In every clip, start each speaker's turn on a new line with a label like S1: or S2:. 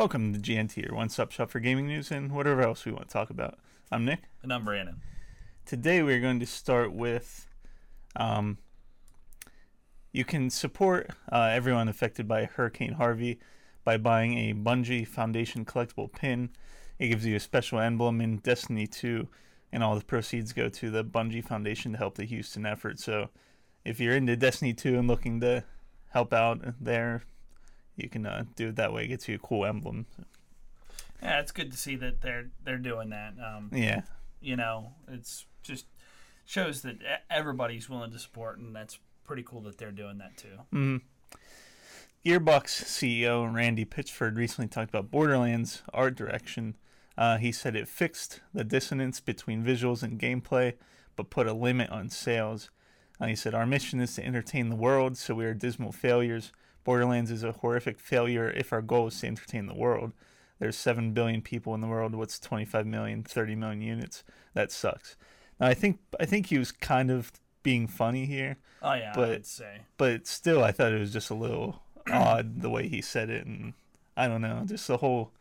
S1: Welcome to GNT, your one stop shop for gaming news and whatever else we want to talk about. I'm Nick.
S2: And I'm Brandon.
S1: Today we're going to start with um, you can support uh, everyone affected by Hurricane Harvey by buying a Bungie Foundation collectible pin. It gives you a special emblem in Destiny 2, and all the proceeds go to the Bungie Foundation to help the Houston effort. So if you're into Destiny 2 and looking to help out there, you can uh, do it that way. It gets you a cool emblem.
S2: Yeah, it's good to see that they're they're doing that. Um,
S1: Yeah.
S2: you know, it's just shows that everybody's willing to support, and that's pretty cool that they're doing that too.
S1: Mm. Gearbox CEO Randy Pitchford recently talked about Borderlands art direction. Uh, he said it fixed the dissonance between visuals and gameplay, but put a limit on sales. Uh, he said, Our mission is to entertain the world, so we are dismal failures. Borderlands is a horrific failure if our goal is to entertain the world. There's 7 billion people in the world. What's 25 million, 30 million units? That sucks. Now, I think I think he was kind of being funny here
S2: Oh yeah,
S1: But-
S2: I'd say.
S1: but still i thought it was just a little odd the way he said it and i don't know just the whole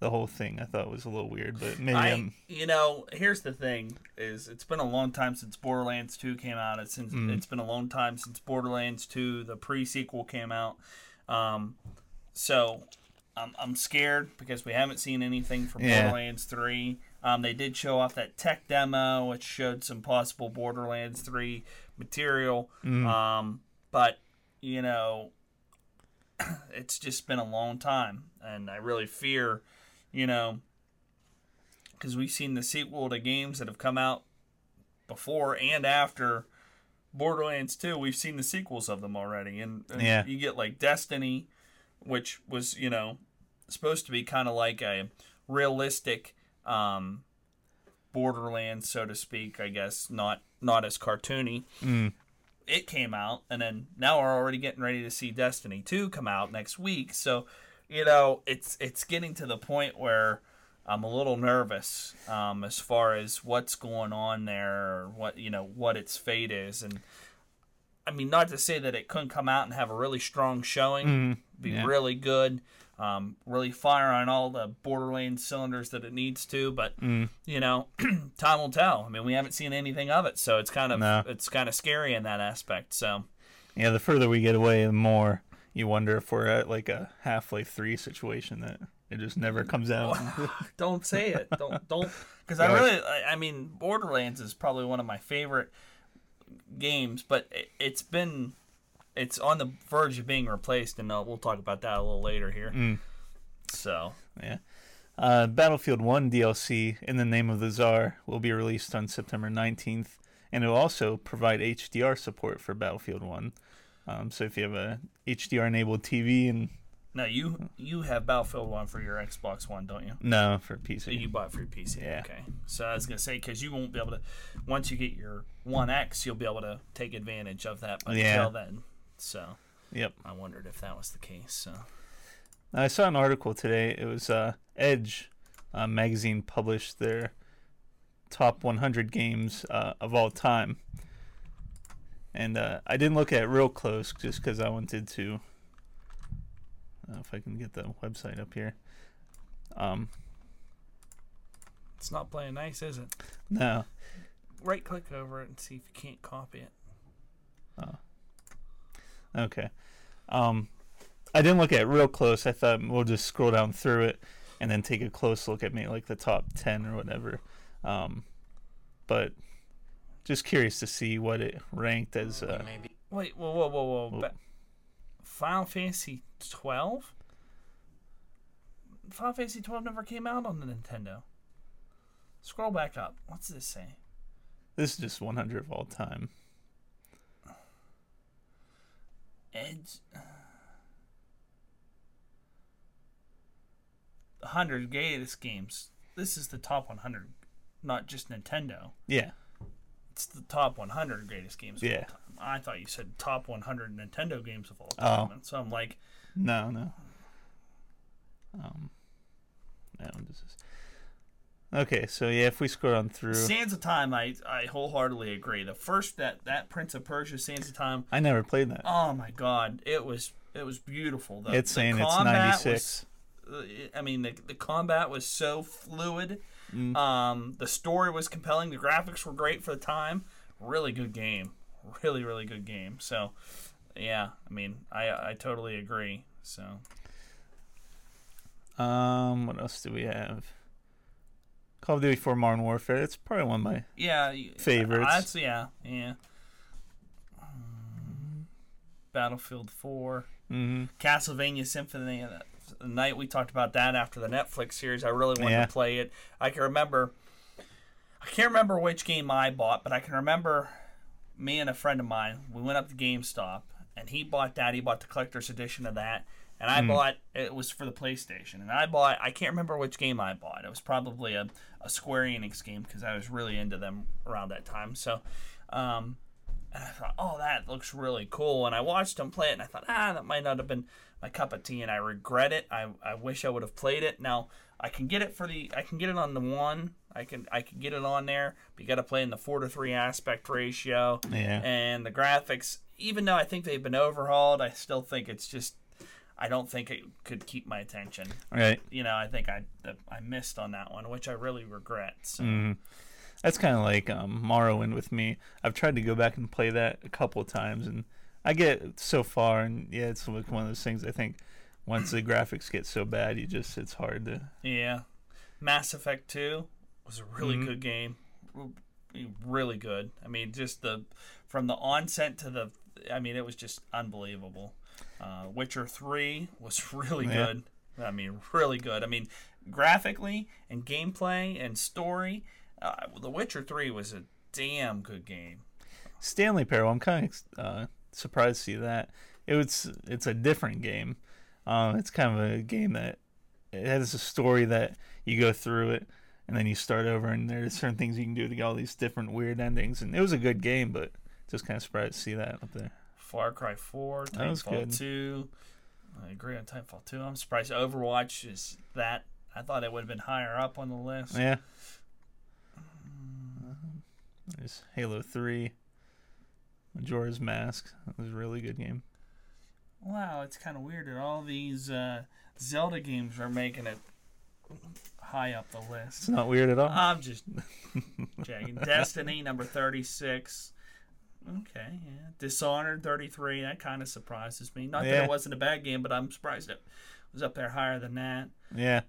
S1: the whole thing i thought was a little weird but maybe
S2: I,
S1: i'm
S2: you know, here's the thing: is it's been a long time since Borderlands Two came out. It's since
S1: Mm.
S2: it's been a long time since Borderlands Two, the pre-sequel, came out. Um, so I'm I'm scared because we haven't seen anything from
S1: Yeah.
S2: Borderlands Three. Um, they did show off that tech demo, which showed some possible Borderlands Three material.
S1: Mm.
S2: Um, but you know, it's just been a long time, and I really fear, you know, because we've seen the sequel to games that have come out before and after Borderlands 2. We've seen the sequels of them already, and, and
S1: Yeah.
S2: you get like Destiny, which was you know supposed to be kind of like a realistic um, Borderlands, so to speak. I guess not not as cartoony
S1: mm,
S2: it came out, and then now we're already getting ready to see Destiny Two come out next week. So, you know, it's it's getting to the point where I'm a little nervous um, as far as what's going on there, or what you know, what its fate is, and I mean, not to say that it couldn't come out and have a really strong showing,
S1: mm,
S2: be
S1: yeah.
S2: really good, um, really fire on all the Borderlands cylinders that it needs to, but
S1: mm,
S2: you know, time will tell. I mean, we haven't seen anything of it, so it's kind of
S1: No.
S2: it's kind of scary in that aspect. So,
S1: yeah the further we get away the more you wonder if we're at like a half-life 3 situation that it just never comes out
S2: don't say it. Don't don't because I really I, I mean Borderlands is probably one of my favorite games, but it, it's been it's on the verge of being replaced, and uh, we'll talk about that a little later here.
S1: Mm.
S2: So,
S1: yeah uh, battlefield 1 dlc in the name of the czar will be released on september 19th and it will also provide hdr support for battlefield 1 um, so if you have a hdr enabled tv and
S2: now you you have Battlefield One for your Xbox One, don't you?
S1: No, for PC.
S2: You bought it for your PC.
S1: Yeah.
S2: Okay. So I was gonna say because you won't be able to once you get your One X, you'll be able to take advantage of that. But
S1: Yeah.
S2: until then, so
S1: Yep.
S2: I wondered if that was the case. So
S1: I saw an article today. It was uh, Edge uh, magazine published their top 100 games uh, of all time, and uh, I didn't look at it real close just because I wanted to. Uh, if I can get the website up here. Um,
S2: it's not playing nice, is it?
S1: no,
S2: Right click over it and see if you can't copy it. Oh.
S1: okay. Um, I didn't look at it real close. I thought we'll just scroll down through it and then take a close look at maybe like the top 10 or whatever. Um, but just curious to see what it ranked as. Uh,
S2: Wait, whoa, whoa, whoa, whoa!
S1: Whoa.
S2: Ba- Final Fantasy twelve. Final Fantasy twelve never came out on the Nintendo. Scroll back up. What's this say?
S1: this is just 100 of all time.
S2: Edge. Hundred greatest games. This is the top one hundred, not just Nintendo.
S1: Yeah,
S2: It's the top one hundred greatest games. Of
S1: Yeah.
S2: all time. I thought you said top one hundred Nintendo games of all
S1: Oh.
S2: time. And so I'm like,
S1: no, no. Um, no, this is. Okay, so yeah, if we scroll on through,
S2: Sands of Time, I I wholeheartedly agree. The first that that Prince of Persia Sands of Time,
S1: I never played that.
S2: oh my god, it was it was beautiful. The,
S1: it's
S2: the
S1: saying it's 96.
S2: was- I mean, the, the combat was so fluid.
S1: Mm.
S2: Um, the story was compelling. The graphics were great for the time. Really good game. Really, really good game. So, yeah, I mean, I I totally agree. So,
S1: Um, what else do we have? Call of Duty 4 Modern Warfare. It's probably one of my
S2: yeah,
S1: Favorites.
S2: That's yeah, yeah. Um, Battlefield Four.
S1: hmm
S2: Castlevania Symphony of the The night. We talked about that after the Netflix series. I really wanted
S1: Yeah.
S2: to play it. I can remember. I can't remember which game I bought, but I can remember me and a friend of mine. We went up to GameStop, and he bought that. He bought the collector's edition of that, and I bought it was for the PlayStation. And I bought. I can't remember which game I bought. It was probably a, a Square Enix game because I was really into them around that time. So. Um, and I thought, oh, that looks really cool. And I watched him play it, and I thought, ah, that might not have been my cup of tea, and I regret it. I, I wish I would have played it. Now I can get it for the, I can get it on the one. I can I can get it on there, but you got to play in the four to three aspect ratio.
S1: Yeah.
S2: And the graphics, even though I think they've been overhauled, I still think it's just, I don't think it could keep my attention.
S1: Right.
S2: You know, I think I I missed on that one, which I really regret. So.
S1: hmm That's kind of like um, Morrowind with me. I've tried to go back and play that a couple of times, and I get so far, and yeah, it's like one of those things. I think once the graphics get so bad, you just it's hard to.
S2: Yeah. Mass Effect 2 was a really
S1: Mhm.
S2: good game. Really good. I mean, just the from the onset to the I mean, it was just unbelievable. Uh, Witcher 3 was really
S1: Yeah.
S2: good. I mean, really good. I mean, graphically and gameplay and story, uh, The Witcher 3 was a damn good game.
S1: Stanley Parable. I'm kind of uh, surprised to see that. It was it's a different game. Um, it's kind of a game that it has a story that you go through it and then you start over, and there's certain things you can do to get all these different weird endings. And it was a good game, but just kind of surprised to see that up there.
S2: Far Cry 4,
S1: That was
S2: Titanfall
S1: good.
S2: 2. I agree on Titanfall 2. I'm surprised Overwatch is that. I thought it would have been higher up on the list.
S1: Yeah. There's Halo 3. Majora's Mask. It was a really good game.
S2: Wow, it's kind of weird that all these uh, Zelda games are making it high up the list.
S1: It's not weird at all.
S2: I'm just checking. Destiny number 36. Okay, yeah. Dishonored 33. That kind of surprises me. Not that it wasn't a bad game, but I'm surprised it was up there higher than that.
S1: Yeah.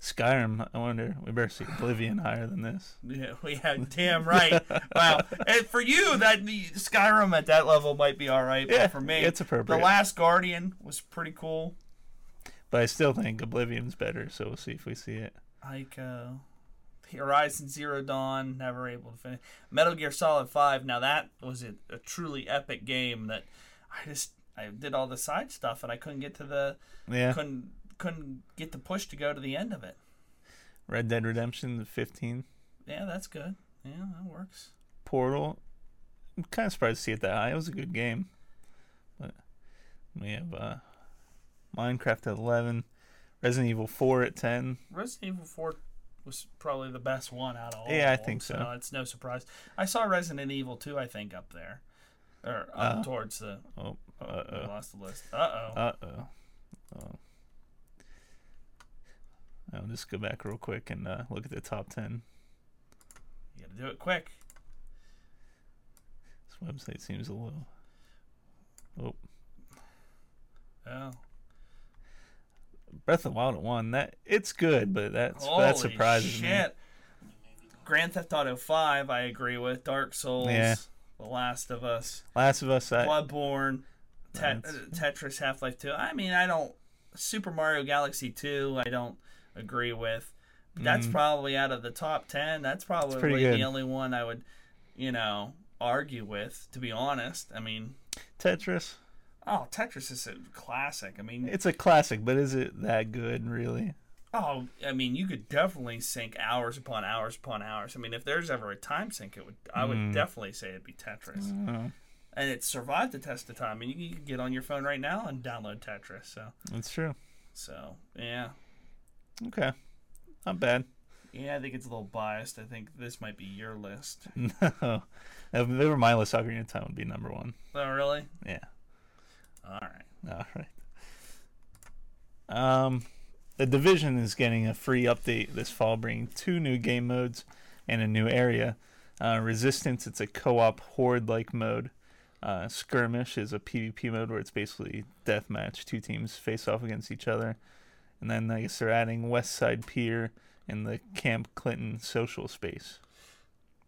S1: Skyrim, I wonder, we better see Oblivion higher than this.
S2: Yeah, we had damn right. wow. And for you, that the Skyrim at that level might be all right,
S1: Yeah,
S2: but for me,
S1: it's appropriate. The.
S2: Last Guardian was pretty cool.
S1: But I still think Oblivion's better, so we'll see if we see it.
S2: Like uh, Horizon Zero Dawn, never able to finish. Metal Gear Solid Five. Now that was a, a truly epic game that I just I did all the side stuff and I couldn't get to the
S1: Yeah.
S2: couldn't couldn't get the push to go to the end of it.
S1: Red Dead Redemption 15.
S2: Yeah, that's good. Yeah, that works.
S1: Portal. I'm kind of surprised to see it that high. It was a good game. But we have uh, Minecraft at 11. Resident Evil 4 at 10.
S2: Resident Evil 4 was probably the best one out of all.
S1: Yeah, I think so.
S2: It's no surprise. I saw Resident Evil 2, I think, up there. Or up
S1: Uh,
S2: towards the.
S1: Oh,
S2: Oh, we
S1: uh-oh.
S2: lost the list. Uh oh.
S1: Uh oh. I'll just go back real quick and uh, look at the top 10.
S2: you gotta do it quick.
S1: This website seems a little. Oh,
S2: Oh.
S1: Breath of the Wild at one. That it's good, but that's
S2: Holy
S1: that surprises me.
S2: shit. Grand Theft Auto 5, I agree with. Dark Souls.
S1: Yeah.
S2: The Last of Us.
S1: Last of Us. I,
S2: Bloodborne. Tet- Tetris Half Life 2. I mean, I don't. Super Mario Galaxy 2, I don't agree with. That's
S1: Mm.
S2: probably out of the top 10. That's probably the only one I would, you know, argue with, to be honest. I mean,
S1: Tetris.
S2: oh, Tetris is a classic. I mean,
S1: It's a classic, but is it that good, really?
S2: oh, I mean, you could definitely sink hours upon hours upon hours. I mean, if there's ever a time sink, it would. I would
S1: Mm.
S2: definitely say it'd be Tetris.
S1: Oh,
S2: And it survived the test of time. I mean, you can get on your phone right now and download Tetris. So,
S1: that's true.
S2: so yeah.
S1: Okay, not bad.
S2: Yeah, I think it's a little biased. I think this might be your list.
S1: No, if they were my list, Ocarina of Time would be number one.
S2: Oh, really?
S1: Yeah.
S2: All right.
S1: All right. Um, the division is getting a free update this fall, bringing two new game modes and a new area. Uh, Resistance, it's a co-op horde-like mode. Uh, Skirmish is a PvP mode where it's basically deathmatch. Two teams face off against each other. And then I guess they're adding West Side Pier and the Camp Clinton social space.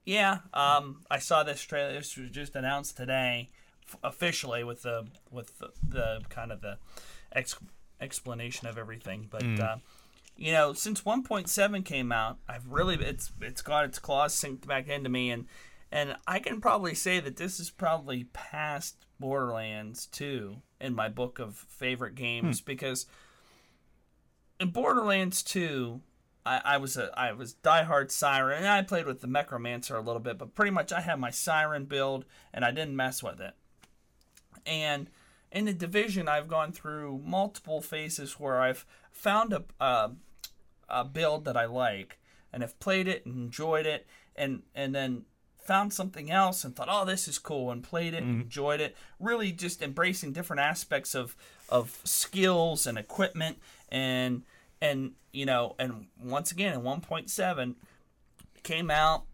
S2: Yeah, um, I saw this trailer. This was just announced today, f- officially with the with the, the kind of the ex- explanation of everything. But uh, you know, since 1.7 came out, I've really it's it's got its claws synced back into me, and and I can probably say that this is probably past Borderlands 2 in my book of favorite games because in Borderlands 2, I, I was a I was diehard Siren, and I played with the Mechromancer a little bit, but pretty much I had my Siren build, and I didn't mess with it. And in the division, I've gone through multiple phases where I've found a a, a build that I like, and have played it and enjoyed it, and and then found something else and thought, oh, this is cool, and played it and mm-hmm. enjoyed it. Really, just embracing different aspects of of skills and equipment, and and you know, and once again, in 1.7 came out.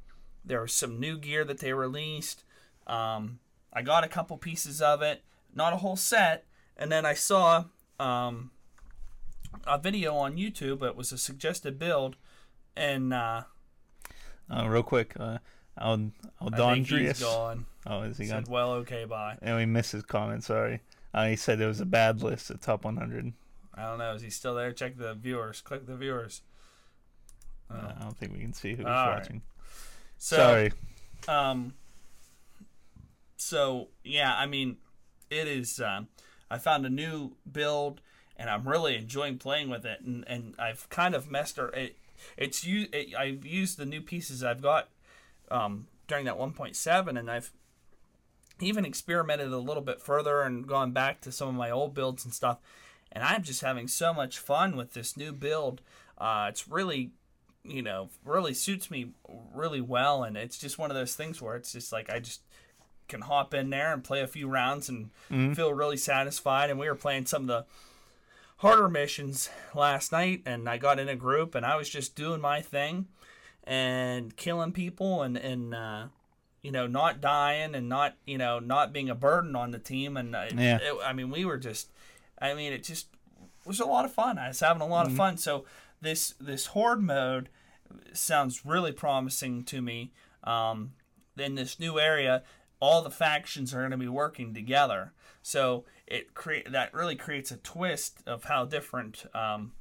S2: There was some new gear that they released. Um, I got a couple pieces of it, not a whole set, and then I saw um, a video on YouTube. It was a suggested build, and uh,
S1: Uh, real quick, uh, Ald-
S2: I think he's
S1: Aldondrius.
S2: gone.
S1: Oh, is he gone?
S2: Said, well, okay, bye.
S1: And we missed his comment. Sorry. Uh, he said it was a bad list, the top 100.
S2: I don't know. Is he still there? Check the viewers. Click the viewers.
S1: Uh, I don't think we can see who's
S2: Oh. All right.
S1: watching.
S2: So,
S1: Sorry.
S2: Um. So yeah, I mean, it is. Um, I found a new build, and I'm really enjoying playing with it. And, and I've kind of messed her. It, it's you. It, I've used the new pieces I've got um, during that 1.7, and I've even experimented a little bit further and gone back to some of my old builds and stuff. And I'm just having so much fun with this new build. Uh, it's really you know, really suits me really well. And it's just one of those things where it's just like I just can hop in there and play a few rounds and feel really satisfied. And we were playing some of the harder missions last night, and I got in a group and I was just doing my thing and killing people and and uh, you know not dying and not you know not being a burden on the team. And uh,
S1: Yeah.
S2: it, I mean, we were just, I mean, it just was a lot of fun. I was having a lot of fun. So this this horde mode sounds really promising to me. Um, in this new area, all the factions are going to be working together. So it create that really creates a twist of how different. Um,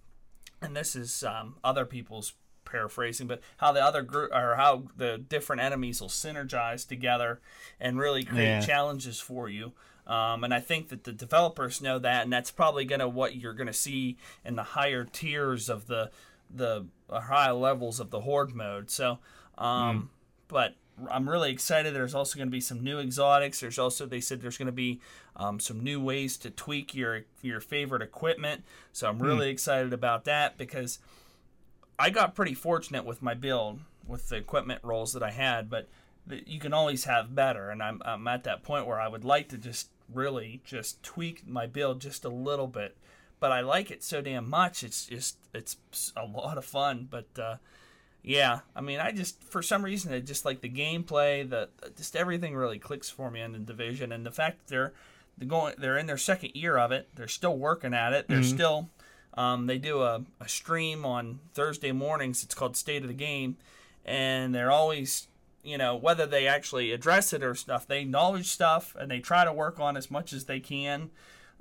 S2: and this is um, other people's paraphrasing, but how the other group or how the different enemies will synergize together and really create
S1: Yeah.
S2: challenges for you. Um, and I think that the developers know that, and that's probably gonna what you're gonna see in the higher tiers of the the high levels of the horde mode. So, um, but I'm really excited. There's also going to be some new exotics. There's also they said there's going to be um, some new ways to tweak your your favorite equipment. So I'm really excited about that because I got pretty fortunate with my build with the equipment rolls that I had, but you can always have better. And I'm I'm at that point where I would like to just really just tweak my build just a little bit. But I like it so damn much. It's just it's a lot of fun. But uh, yeah, I mean, I just for some reason I just like the gameplay, the just everything really clicks for me in the division, and the fact that they're they're going they're in their second year of it, they're still working at it, they're still um, they do a, a stream on Thursday mornings. It's called State of the Game, and they're always you know whether they actually address it or stuff, they acknowledge stuff and they try to work on as much as they can.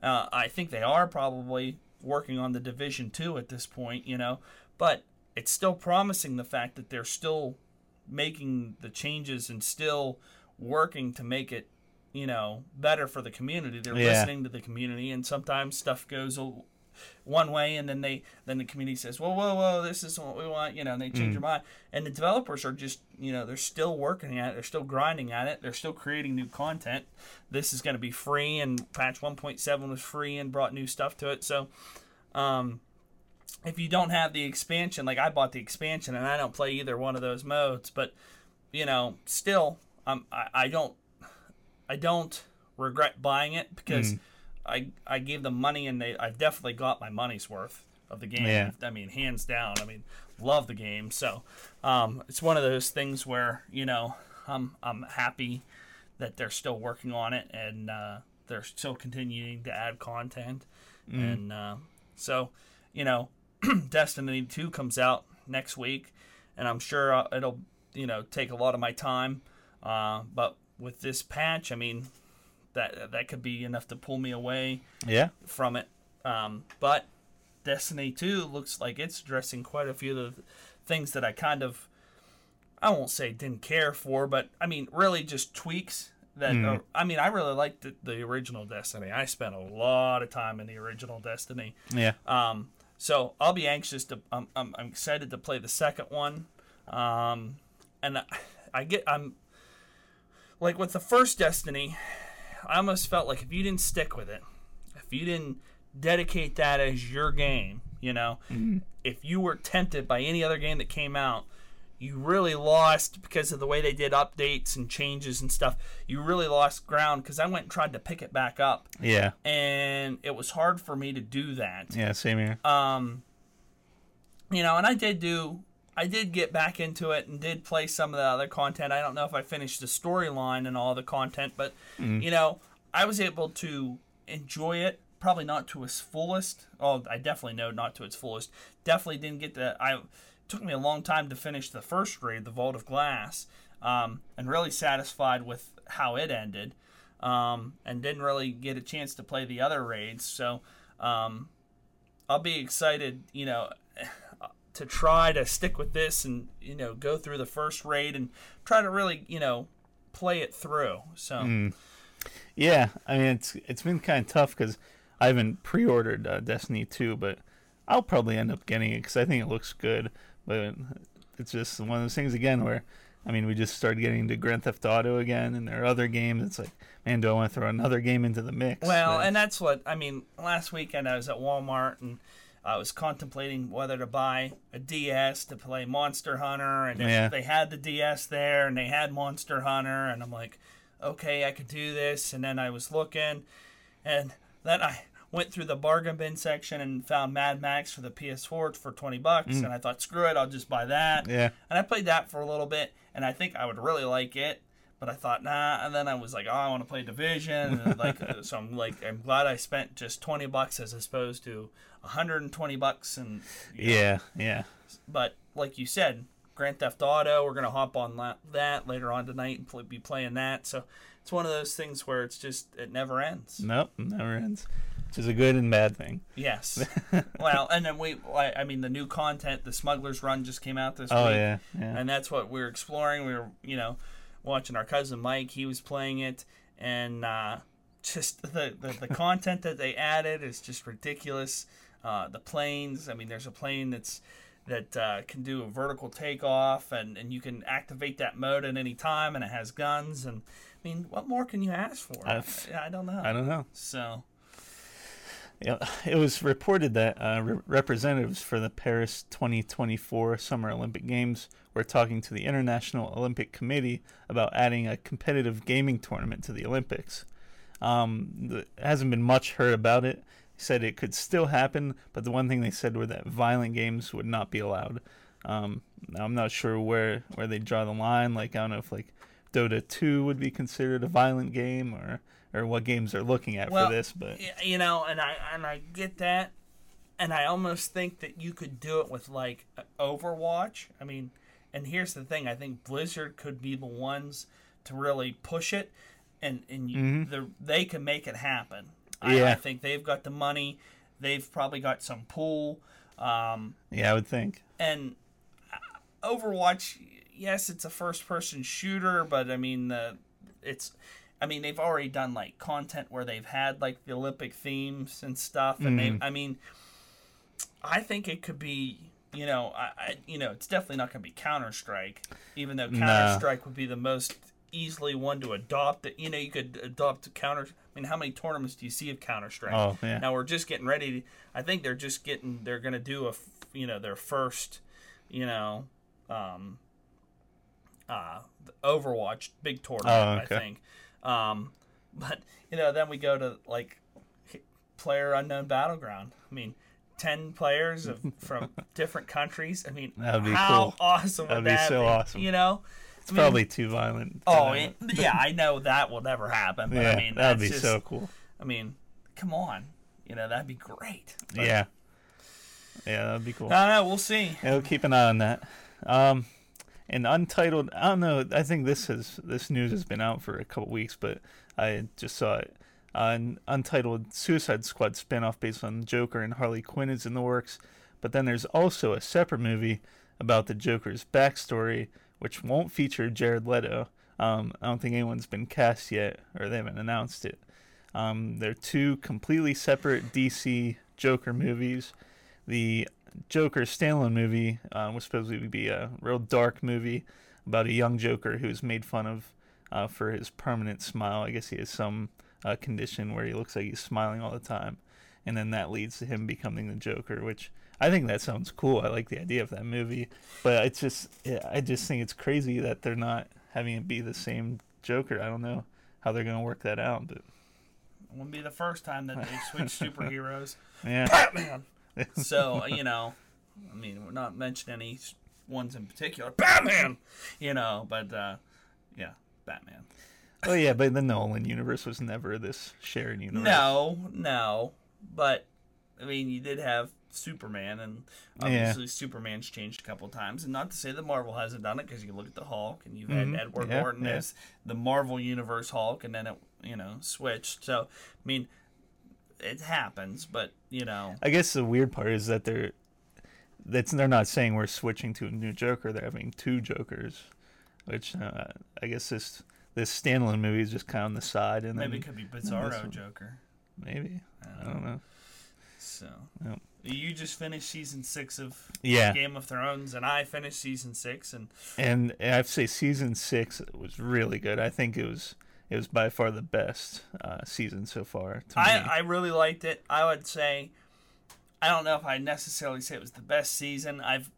S2: Uh, I think they are probably working on the division two at this point, you know, but it's still promising the fact that they're still making the changes and still working to make it, you know, better for the community. They're
S1: Yeah.
S2: listening to the community, and sometimes stuff goes a, one way, and then they then the community says, "Whoa, whoa, whoa, this isn't what we want," you know, and they change their mind. And the developers are just, you know, they're still working at it, they're still grinding at it, they're still creating new content. This is going to be free, and patch 1.7 was free and brought new stuff to it. So, um, if you don't have the expansion, like I bought the expansion and I don't play either one of those modes, but you know, still, um, I, I don't, I don't regret buying it because I I gave them money and they I've definitely got my money's worth. of the game.
S1: Yeah.
S2: I mean, hands down. I mean, love the game. So um, it's one of those things where you know I'm I'm happy that they're still working on it and uh, they're still continuing to add content. And uh, so you know, Destiny Two comes out next week, and I'm sure uh, it'll you know take a lot of my time. Uh, but with this patch, I mean, that that could be enough to pull me away
S1: Yeah.
S2: from it. Um, but Destiny 2 looks like it's addressing quite a few of the things that I kind of, I won't say didn't care for, but I mean, really just tweaks that. Are, I mean, I really liked the, the original Destiny. I spent a lot of time in the original Destiny.
S1: Yeah.
S2: Um, so I'll be anxious to. I'm, I'm, I'm excited to play the second one. Um, and I, I get. I'm like with the first Destiny. I almost felt like if you didn't stick with it, if you didn't dedicate that as your game, you know, if you were tempted by any other game that came out, you really lost because of the way they did updates and changes and stuff. You really lost ground because I went and tried to pick it back up,
S1: Yeah.
S2: and it was hard for me to do that
S1: Yeah. Same here.
S2: um you know and i did do i did get back into it and did play some of the other content. I don't know if i finished the storyline and all the content but you know i was able to enjoy it probably not to its fullest. Oh i definitely know not to its fullest. Definitely didn't get the i it took me a long time to finish the first raid the vault of glass um, and really satisfied with how it ended um, and didn't really get a chance to play the other raids. So um, I'll be excited, you know, to try to stick with this and you know go through the first raid and try to really you know play it through. So
S1: Yeah, I mean it's it's been kind of tough because I haven't pre-ordered uh, Destiny 2, but I'll probably end up getting it because I think it looks good. But it's just one of those things again where, I mean, we just started getting into Grand Theft Auto again, and there are other games. It's like, man, do I want to throw another game into the mix?
S2: well,
S1: But-
S2: and that's what I mean. Last weekend I was at Walmart and I was contemplating whether to buy a DS to play Monster Hunter, and
S1: Yeah.
S2: they had the DS there and they had Monster Hunter, and I'm like, okay, I could do this. And then I was looking, and then I went through the bargain bin section and found Mad Max for the PS4 for 20 bucks, mm. and I thought, screw it, I'll just buy that.
S1: yeah,
S2: And I played that for a little bit, and I think I would really like it. But I thought, nah. And then I was like, oh, I want to play Division. And like, so I'm like, I'm glad I spent just 20 bucks as opposed to 120 bucks. And you know,
S1: yeah, yeah,
S2: But like you said, Grand Theft Auto, we're gonna hop on la- that later on tonight and be playing that. So it's one of those things where it's just it never ends.
S1: nope, never ends. Which is a good and bad thing.
S2: Yes. well, and then we, I I mean, the new content, the Smuggler's Run, just came out this
S1: Oh
S2: week.
S1: yeah, yeah,
S2: and that's what we're exploring. We were, you know, watching our cousin Mike. He was playing it, and uh, just the, the the content that they added is just ridiculous. Uh, the planes. I mean, there's a plane that's that uh, can do a vertical takeoff, and and you can activate that mode at any time, and it has guns. And I mean, what more can you ask for?
S1: I've-
S2: I, I don't know.
S1: I don't know.
S2: So
S1: It was reported that uh, re- representatives for the Paris 2024 Summer Olympic Games were talking to the International Olympic Committee about adding a competitive gaming tournament to the Olympics. Um, the, it hasn't been much heard about it. They said it could still happen, but the one thing they said were that violent games would not be allowed. Um, I'm not sure where where they draw the line. Like I don't know if like Dota 2 would be considered a violent game or or what games they're looking at
S2: Well,
S1: for this, but
S2: you know and i and i get that and i almost think that you could do it with like overwatch. I mean and here's the thing i think blizzard could be the ones to really push it and and you, the, they can make it happen. I, I think they've got the money they've probably got some pool um,
S1: yeah, I would think.
S2: and uh, Overwatch, yes, it's a first-person shooter, but I mean, the it's, I mean, they've already done like content where they've had like the Olympic themes and stuff, and they, I mean, I think it could be, you know, I, I you know, it's definitely not going to be Counter Strike, even though Counter Strike would be the most easily one to adopt. It, you know, you could adopt Counter. I mean, how many tournaments do you see of Counter Strike?
S1: Oh, yeah.
S2: Now we're just getting ready. To, I think they're just getting. They're going to do a, you know, their first, you know, um, uh, the Overwatch big tournament.
S1: Oh, okay.
S2: I think. Um, but you know, then we go to like Player Unknown Battleground. I mean, ten players of, from different countries. I mean,
S1: That would be
S2: how
S1: cool.
S2: awesome
S1: That'd
S2: would
S1: be
S2: that
S1: so
S2: be?
S1: awesome.
S2: You know?
S1: It's
S2: I mean,
S1: probably too violent.
S2: Oh, it, yeah, I know that will never happen. But
S1: yeah,
S2: I mean,
S1: that would be
S2: just,
S1: so cool.
S2: I mean, come on, you know that'd be great. But
S1: Yeah, yeah, that would be cool.
S2: I don't know. We'll see.
S1: Yeah, we'll keep an eye on that. Um, and Untitled, I don't know. I think this has this news has been out for a couple weeks, but I just saw it. Uh, an Untitled Suicide Squad spinoff based on Joker and Harley Quinn is in the works, but then there's also a separate movie about the Joker's backstory, which won't feature Jared Leto. Um, I don't think anyone's been cast yet, or they haven't announced it. Um, they're two completely separate DC Joker movies. The Joker standalone movie uh, was supposed to be a real dark movie about a young Joker who's made fun of uh, for his permanent smile. I guess he has some uh, condition where he looks like he's smiling all the time, and then that leads to him becoming the Joker, which I think that sounds cool. I like the idea of that movie, but it's just yeah, I just think it's crazy that they're not having it be the same Joker. I don't know how they're gonna work that out, but
S2: It wouldn't be the first time that they switch superheroes.
S1: yeah,
S2: Batman. So you know, I mean, we're not mentioning any ones in particular. Batman. You know, but uh, yeah, Batman.
S1: oh yeah, but the Nolan universe was never this shared universe.
S2: No, no, but I mean, you did have Superman, and obviously Superman's changed a couple times. And not to say that Marvel hasn't done it, because you look at the Hulk, and you've had
S1: Mhm.
S2: Edward
S1: Yeah,
S2: Norton
S1: yeah.
S2: as the Marvel Universe Hulk, and then it you know switched. So I mean, it happens, but you know,
S1: I guess the weird part is that they're that's they're not saying we're switching to a new Joker. They're having two Jokers, which uh, I guess this this standalone movie is just kind of on the side, and
S2: maybe it could be Bizarro. Joker.
S1: maybe I don't know.
S2: So
S1: Yep.
S2: you just finished season six of
S1: Yeah,
S2: Game of Thrones, and I finished season six, and
S1: and I have to say season six was really good. I think it was it was by far the best uh, season so far. To
S2: I,
S1: me.
S2: I really liked it. I would say, I don't know if I necessarily say it was the best season. I've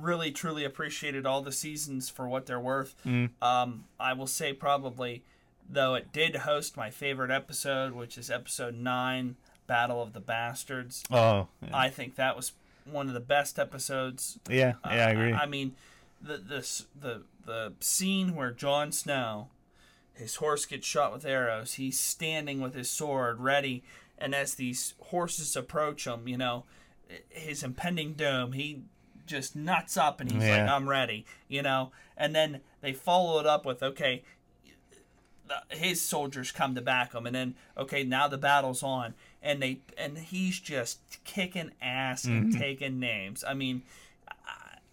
S2: really truly appreciated all the seasons for what they're worth.
S1: Mm.
S2: Um, I will say probably, though it did host my favorite episode, which is episode nine, Battle of the Bastards.
S1: oh yeah.
S2: I think that was one of the best episodes
S1: yeah, yeah, I agree.
S2: I, mean, the this the the scene where Jon Snow, his horse gets shot with arrows. He's standing with his sword ready, and as these horses approach him, you know, his impending doom, he just nuts up and he's like, "I'm ready," you know. And then they follow it up with, "Okay." His soldiers come to back him, and then okay, now the battle's on, and they and he's just kicking ass and mm-hmm. taking names. I mean,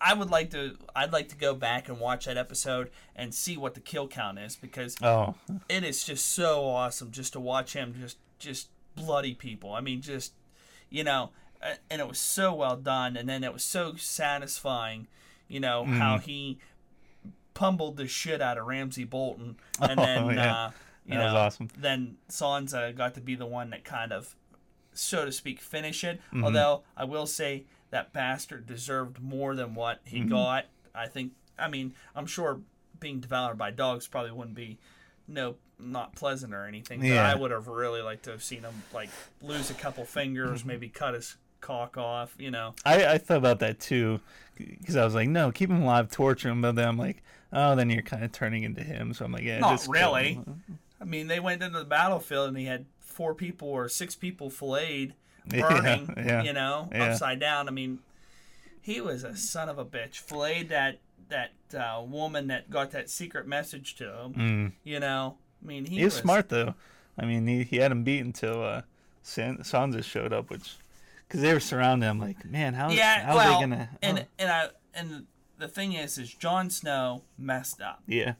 S2: I would like to I'd like to go back and watch that episode and see what the kill count is because
S1: oh,
S2: it is just so awesome just to watch him just just bloody people. I mean just you know and it was so well done and then it was so satisfying, you know, how he pummeled the shit out of Ramsay Bolton and
S1: Oh,
S2: then
S1: yeah.
S2: uh you
S1: That was
S2: know
S1: awesome.
S2: then Sansa got to be the one that kind of so to speak finish it.
S1: Mm-hmm.
S2: Although I will say that bastard deserved more than what he
S1: Mm-hmm.
S2: got. I think I mean, I'm sure being devoured by dogs probably wouldn't be no not pleasant or anything. But
S1: Yeah.
S2: I would have really liked to have seen him like lose a couple fingers,
S1: Mm-hmm.
S2: maybe cut his cock off, you know.
S1: I, I thought about that too, because I was like, no, keep him alive, torture him. But then I'm like, oh, then you're kind of turning into him. So I'm like, yeah,
S2: Not
S1: just
S2: really. I mean, they went into the battlefield and he had four people or six people filleted, burning,
S1: yeah,
S2: you know,
S1: yeah.
S2: upside down. I mean, he was a son of a bitch. Flayed that that uh, woman that got that secret message to him.
S1: Mm.
S2: You know, I mean, he,
S1: He was
S2: was
S1: smart though. I mean, he, he had him beat until uh, San- Sansa showed up, which because they were surrounding him. Like, man, how
S2: Yeah,
S1: how
S2: well,
S1: are they gonna?
S2: and
S1: oh,
S2: and I and the thing is, is Jon Snow messed up.
S1: yeah,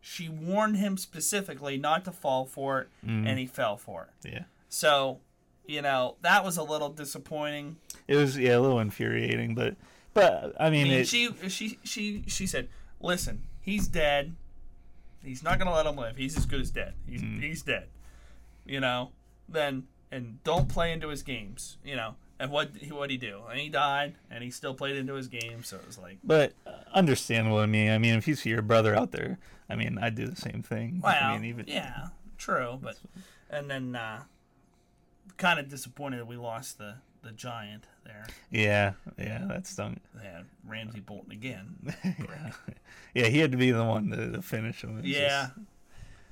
S2: She warned him specifically not to fall for it,
S1: Mm.
S2: and he fell for it.
S1: yeah.
S2: So, you know, that was a little disappointing.
S1: It was yeah a little infuriating, but but I mean,
S2: I mean,
S1: it,
S2: she she she she said, "Listen, he's dead. He's not gonna let him live. He's as good as dead. He's
S1: Mm.
S2: he's dead. You know. Then and don't play into his games. You know. And what what he do? And he died, and he still played into his game. So it was like,
S1: but uh, understandable to me. I mean, if you see your brother out there, I mean, I'd do the same thing.
S2: well,
S1: I mean, even
S2: yeah, true. But and then uh, kind of disappointed that we lost the the giant there.
S1: Yeah, yeah, that stung.
S2: Yeah, Ramsay Bolton again.
S1: yeah. yeah, he had to be the one to, to finish him.
S2: Yeah,
S1: just-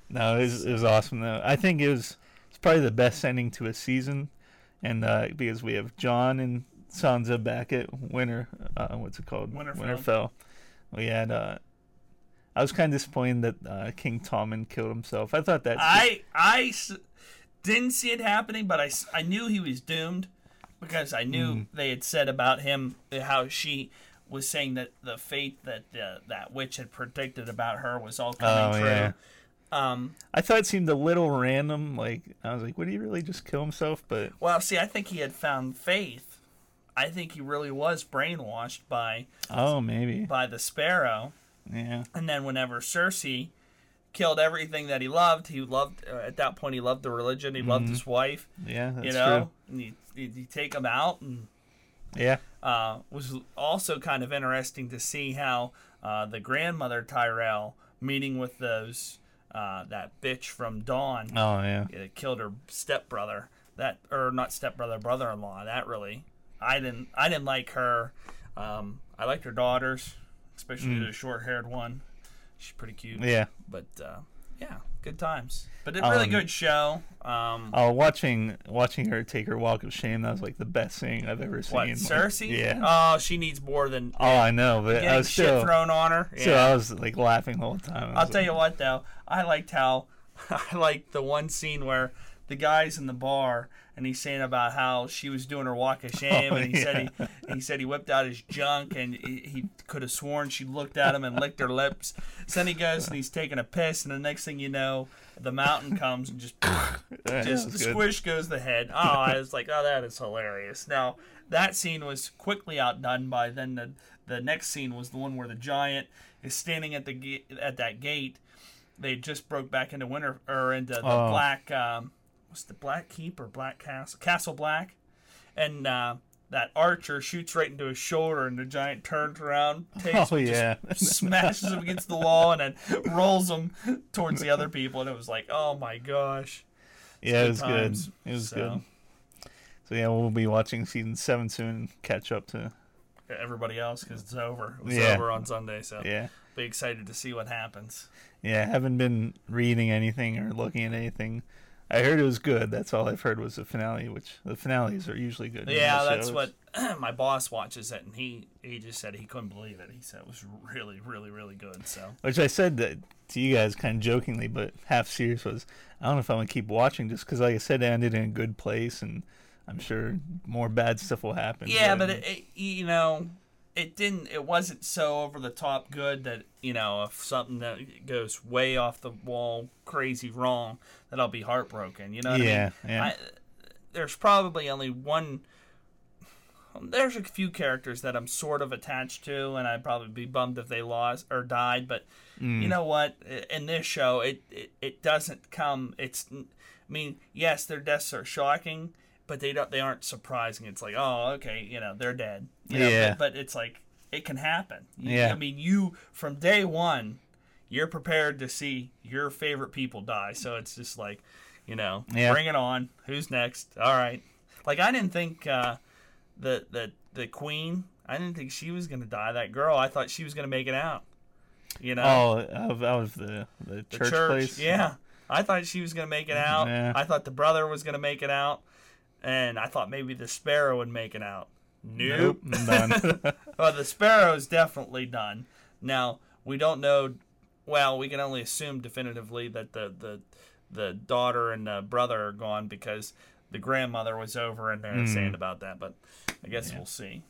S1: no, it was, it was awesome though. I think it was it's probably the best ending to a season, and uh, because we have Jon and Sansa back at Winter, uh, what's it called?
S2: Winterfell.
S1: Winterfell. We had. Uh, I was kind of disappointed that uh, King Tommen killed himself. I thought that.
S2: I I didn't see it happening, but I, I knew he was doomed because I knew
S1: Mm.
S2: they had said about him uh, how she was saying that the fate that uh, that witch had predicted about her was all coming
S1: Oh,
S2: true.
S1: yeah.
S2: Um,
S1: I thought it seemed a little random. Like I was like, would he really just kill himself? But
S2: well, see, I think he had found faith. I think he really was brainwashed by
S1: oh, maybe.
S2: by the sparrow.
S1: Yeah.
S2: And then whenever Cersei killed everything that he loved, he loved uh, at that point he loved the religion, he loved his wife,
S1: Yeah. That's
S2: you know. And you, you, take him out, and.
S1: Yeah.
S2: uh, was also kind of interesting to see how uh, the grandmother Tyrell meeting with those uh, that bitch from Dorne
S1: Oh yeah.
S2: uh, killed her stepbrother. That or not stepbrother, brother-in-law. That really, I didn't. I didn't like her. Um, I liked her daughters, especially the short-haired one. She's pretty cute.
S1: Yeah.
S2: But uh, yeah, good times. But a really
S1: Um,
S2: good show. Um,
S1: Oh, watching watching her take her walk of shame, that was like the best thing I've ever seen.
S2: what
S1: Like,
S2: Cersei?
S1: yeah.
S2: Oh, she needs more than
S1: oh, I know, but I was
S2: shit
S1: still,
S2: thrown on her. Yeah.
S1: I was like laughing the whole time.
S2: I'll tell
S1: like,
S2: you what though, I liked how I liked the one scene where the guy's in the bar and he's saying about how she was doing her walk of shame,
S1: Oh,
S2: and he said he he said he whipped out his junk and he, he could have sworn she looked at him and licked her lips. So then he goes and he's taking a piss, and the next thing you know, the mountain comes and just
S1: yeah,
S2: just
S1: good.
S2: squish goes the head. Oh, I was like, oh, that is hilarious. Now that scene was quickly outdone by then the the next scene was the one where the giant is standing at the at that gate. They just broke back into winter or into the
S1: Oh.
S2: black. Um, what's the black keep or black castle? Castle Black, and uh, that archer shoots right into his shoulder, and the giant turns around, takes
S1: Oh yeah.
S2: smashes him against the wall, and then rolls him towards the other people, and it was like, oh my gosh.
S1: yeah, it was
S2: times.
S1: good. It was
S2: So-
S1: good. So yeah, we'll be watching season seven soon catch up to
S2: everybody else because it's over. It was
S1: Yeah.
S2: over on Sunday, so
S1: yeah.
S2: be excited to see what happens.
S1: Yeah, haven't been reading anything or looking at anything. I heard it was good. That's all I've heard was the finale, which the finales are usually good.
S2: Yeah, that's
S1: shows.
S2: what my boss watches it, and he he just said he couldn't believe it. He said it was really, really, really good. So
S1: Which I said that to you guys kind of jokingly, but half serious was I don't know if I'm gonna keep watching just because, like I said, it ended in a good place, and I'm sure more bad stuff will happen.
S2: yeah, but it, it, you know, it didn't. It wasn't so over the top good that you know if something that goes way off the wall, crazy wrong, that I'll be heartbroken. You know what
S1: Yeah,
S2: I mean?
S1: yeah.
S2: I, there's probably only one. There's a few characters that I'm sort of attached to, and I'd probably be bummed if they lost or died. But
S1: Mm.
S2: you know what? In this show, it, it it doesn't come. It's, I mean, yes, their deaths are shocking, but they don't. They aren't surprising. It's like, oh, okay, you know, they're dead. You know,
S1: Yeah.
S2: But, but it's like it can happen. You-
S1: Yeah.
S2: I mean, you from day one, you're prepared to see your favorite people die. So it's just like, you know,
S1: Yeah.
S2: bring it on. Who's next? All right. Like I didn't think uh, the the the queen. I didn't think she was gonna die. That girl. I thought she was gonna make it out. You know.
S1: oh, out was the the
S2: The
S1: church, place.
S2: Yeah. I thought she was going to make it out.
S1: Yeah.
S2: I thought the brother was going to make it out. And I thought maybe the sparrow would make it out. Nope.
S1: Nope. Done.
S2: well, the sparrow's definitely done. Now, we don't know. Well, we can only assume definitively that the, the, the daughter and the brother are gone because the grandmother was over in there and hmm. saying about that. But I guess we'll see.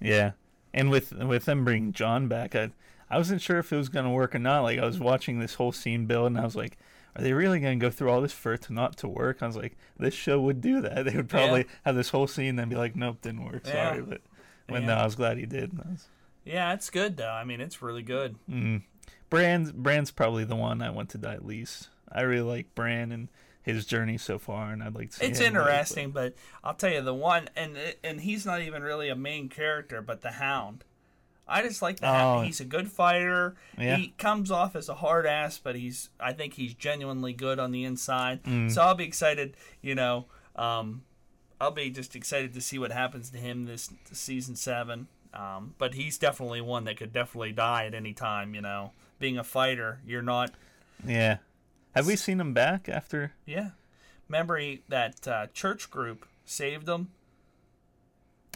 S1: Yeah, and with with them bringing Jon back, I I wasn't sure if it was gonna work or not. Like I was watching this whole scene build, and I was like, are they really gonna go through all this for it to not to work? I was like, this show would do that. They would probably have this whole scene, and then be like, nope, didn't work.
S2: Yeah.
S1: Sorry, but when
S2: Yeah.
S1: no, I was glad he did. Was-
S2: Yeah, it's good, though. I mean, it's really good.
S1: mm. Bran's Bran's probably the one I want to die least. I really like Brand and his journey so far, and I'd like to. See
S2: It's
S1: him live, but-
S2: interesting, but I'll tell you the one, and and he's not even really a main character, but the Hound. I just like the
S1: Oh.
S2: He's a good fighter.
S1: Yeah.
S2: He comes off as a hard ass, but he's I think he's genuinely good on the inside.
S1: Mm.
S2: So I'll be excited. You know, um, I'll be just excited to see what happens to him this, this season seven. Um, but he's definitely one that could definitely die at any time. You know, being a fighter, you're not.
S1: Yeah. Have we seen him back after?
S2: Yeah. Remember he, that uh, church group saved him.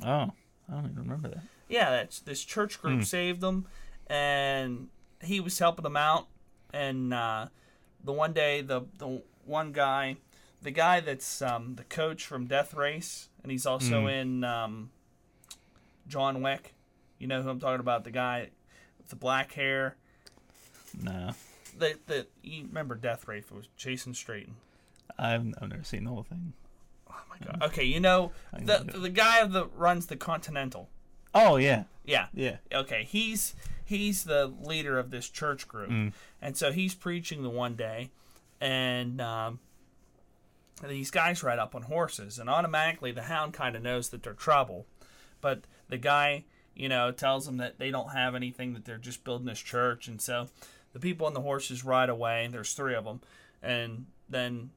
S1: Oh, I don't even remember that.
S2: Yeah, that's this church group saved him, and he was helping them out. And uh, the one day, the the one guy, the guy that's um, the coach from Death Race, and he's also in um, John Wick. You know who I'm talking about? The guy with the black hair.
S1: No,
S2: The the you remember Death Race It was Jason Statham.
S1: I've, I've never seen the whole thing.
S2: Oh my god. Okay, you know the the guy that runs the Continental.
S1: Oh yeah,
S2: Yeah.
S1: yeah.
S2: okay he's he's the leader of this church group. And so he's preaching the one day and um, these guys ride up on horses and automatically the hound kind of knows that they're trouble. But the guy you know tells them that they don't have anything that they're just building this church. And so the people on the horses ride away there's three of them and then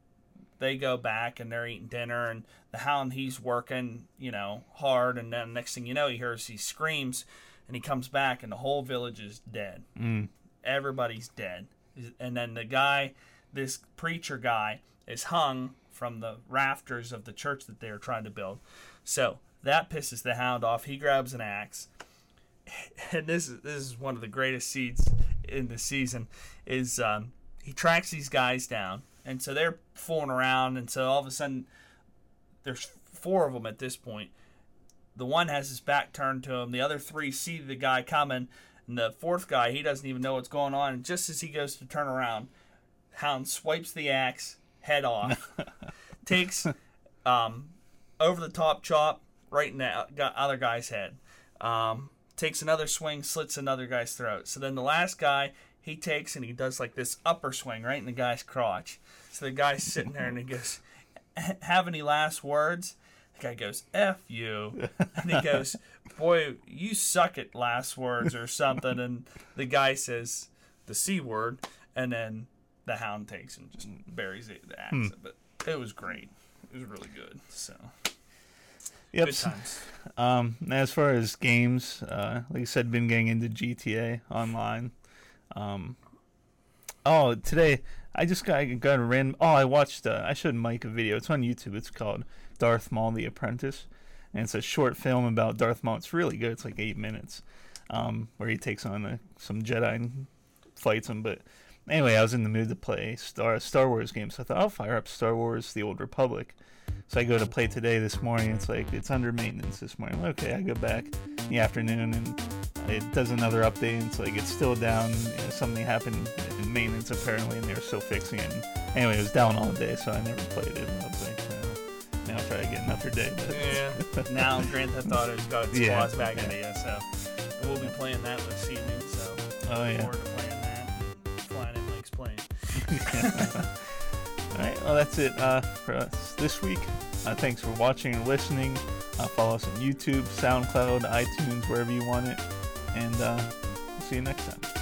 S2: they go back and they're eating dinner and the hound he's working you know hard. And then next thing you know he hears he screams and he comes back and the whole village is dead.
S1: Mm.
S2: everybody's dead. And then the guy this preacher guy is hung from the rafters of the church that they are trying to build. So that pisses the hound off. He grabs an axe. And this is this is one of the greatest scenes in the season is um, he tracks these guys down and so they're fooling around and so all of a sudden there's four of them at this point. The one has his back turned to him the other three see the guy coming and the fourth guy he doesn't even know what's going on and just as he goes to turn around hound swipes the axe head off takes um, over the top chop right in the other guy's head um, takes another swing slits another guy's throat. So then the last guy he takes and he does like this upper swing right in the guy's crotch. So the guy's sitting there and he goes have any last words? The guy goes f you. And he goes boy you suck at last words or something. And the guy says the c word and then the hound takes and just buries it the axe. But it was great. It was really good so.
S1: Yep. Um, as far as games, uh, like I said, been getting into GTA Online. Um, oh, today I just got got a random. Oh, I watched. Uh, I showed Mike a video. It's on YouTube. It's called Darth Maul: The Apprentice, and it's a short film about Darth Maul. It's really good. It's like eight minutes, um, where he takes on uh some Jedi and fights them. But anyway, I was in the mood to play Star Star Wars games. So I thought I'll fire up Star Wars: The Old Republic. So I go to play today this morning. It's like it's under maintenance this morning. Okay, I go back in the afternoon and it does another update. And it's like it's still down. You know, something happened in maintenance apparently, and they were still fixing it. And anyway, it was down all day, so I never played it. I was like, uh, now I'll try to get another day. But
S2: yeah now grand theft auto's got its
S1: Yeah.
S2: claws back into you so we'll be playing that this evening so
S1: Oh, yeah.
S2: forward to playing that flying in Mike's plane
S1: all right, well that's it uh, for us this week. Uh, thanks for watching and listening. Uh, follow us on YouTube, SoundCloud, iTunes, wherever you want it, and uh, see you next time.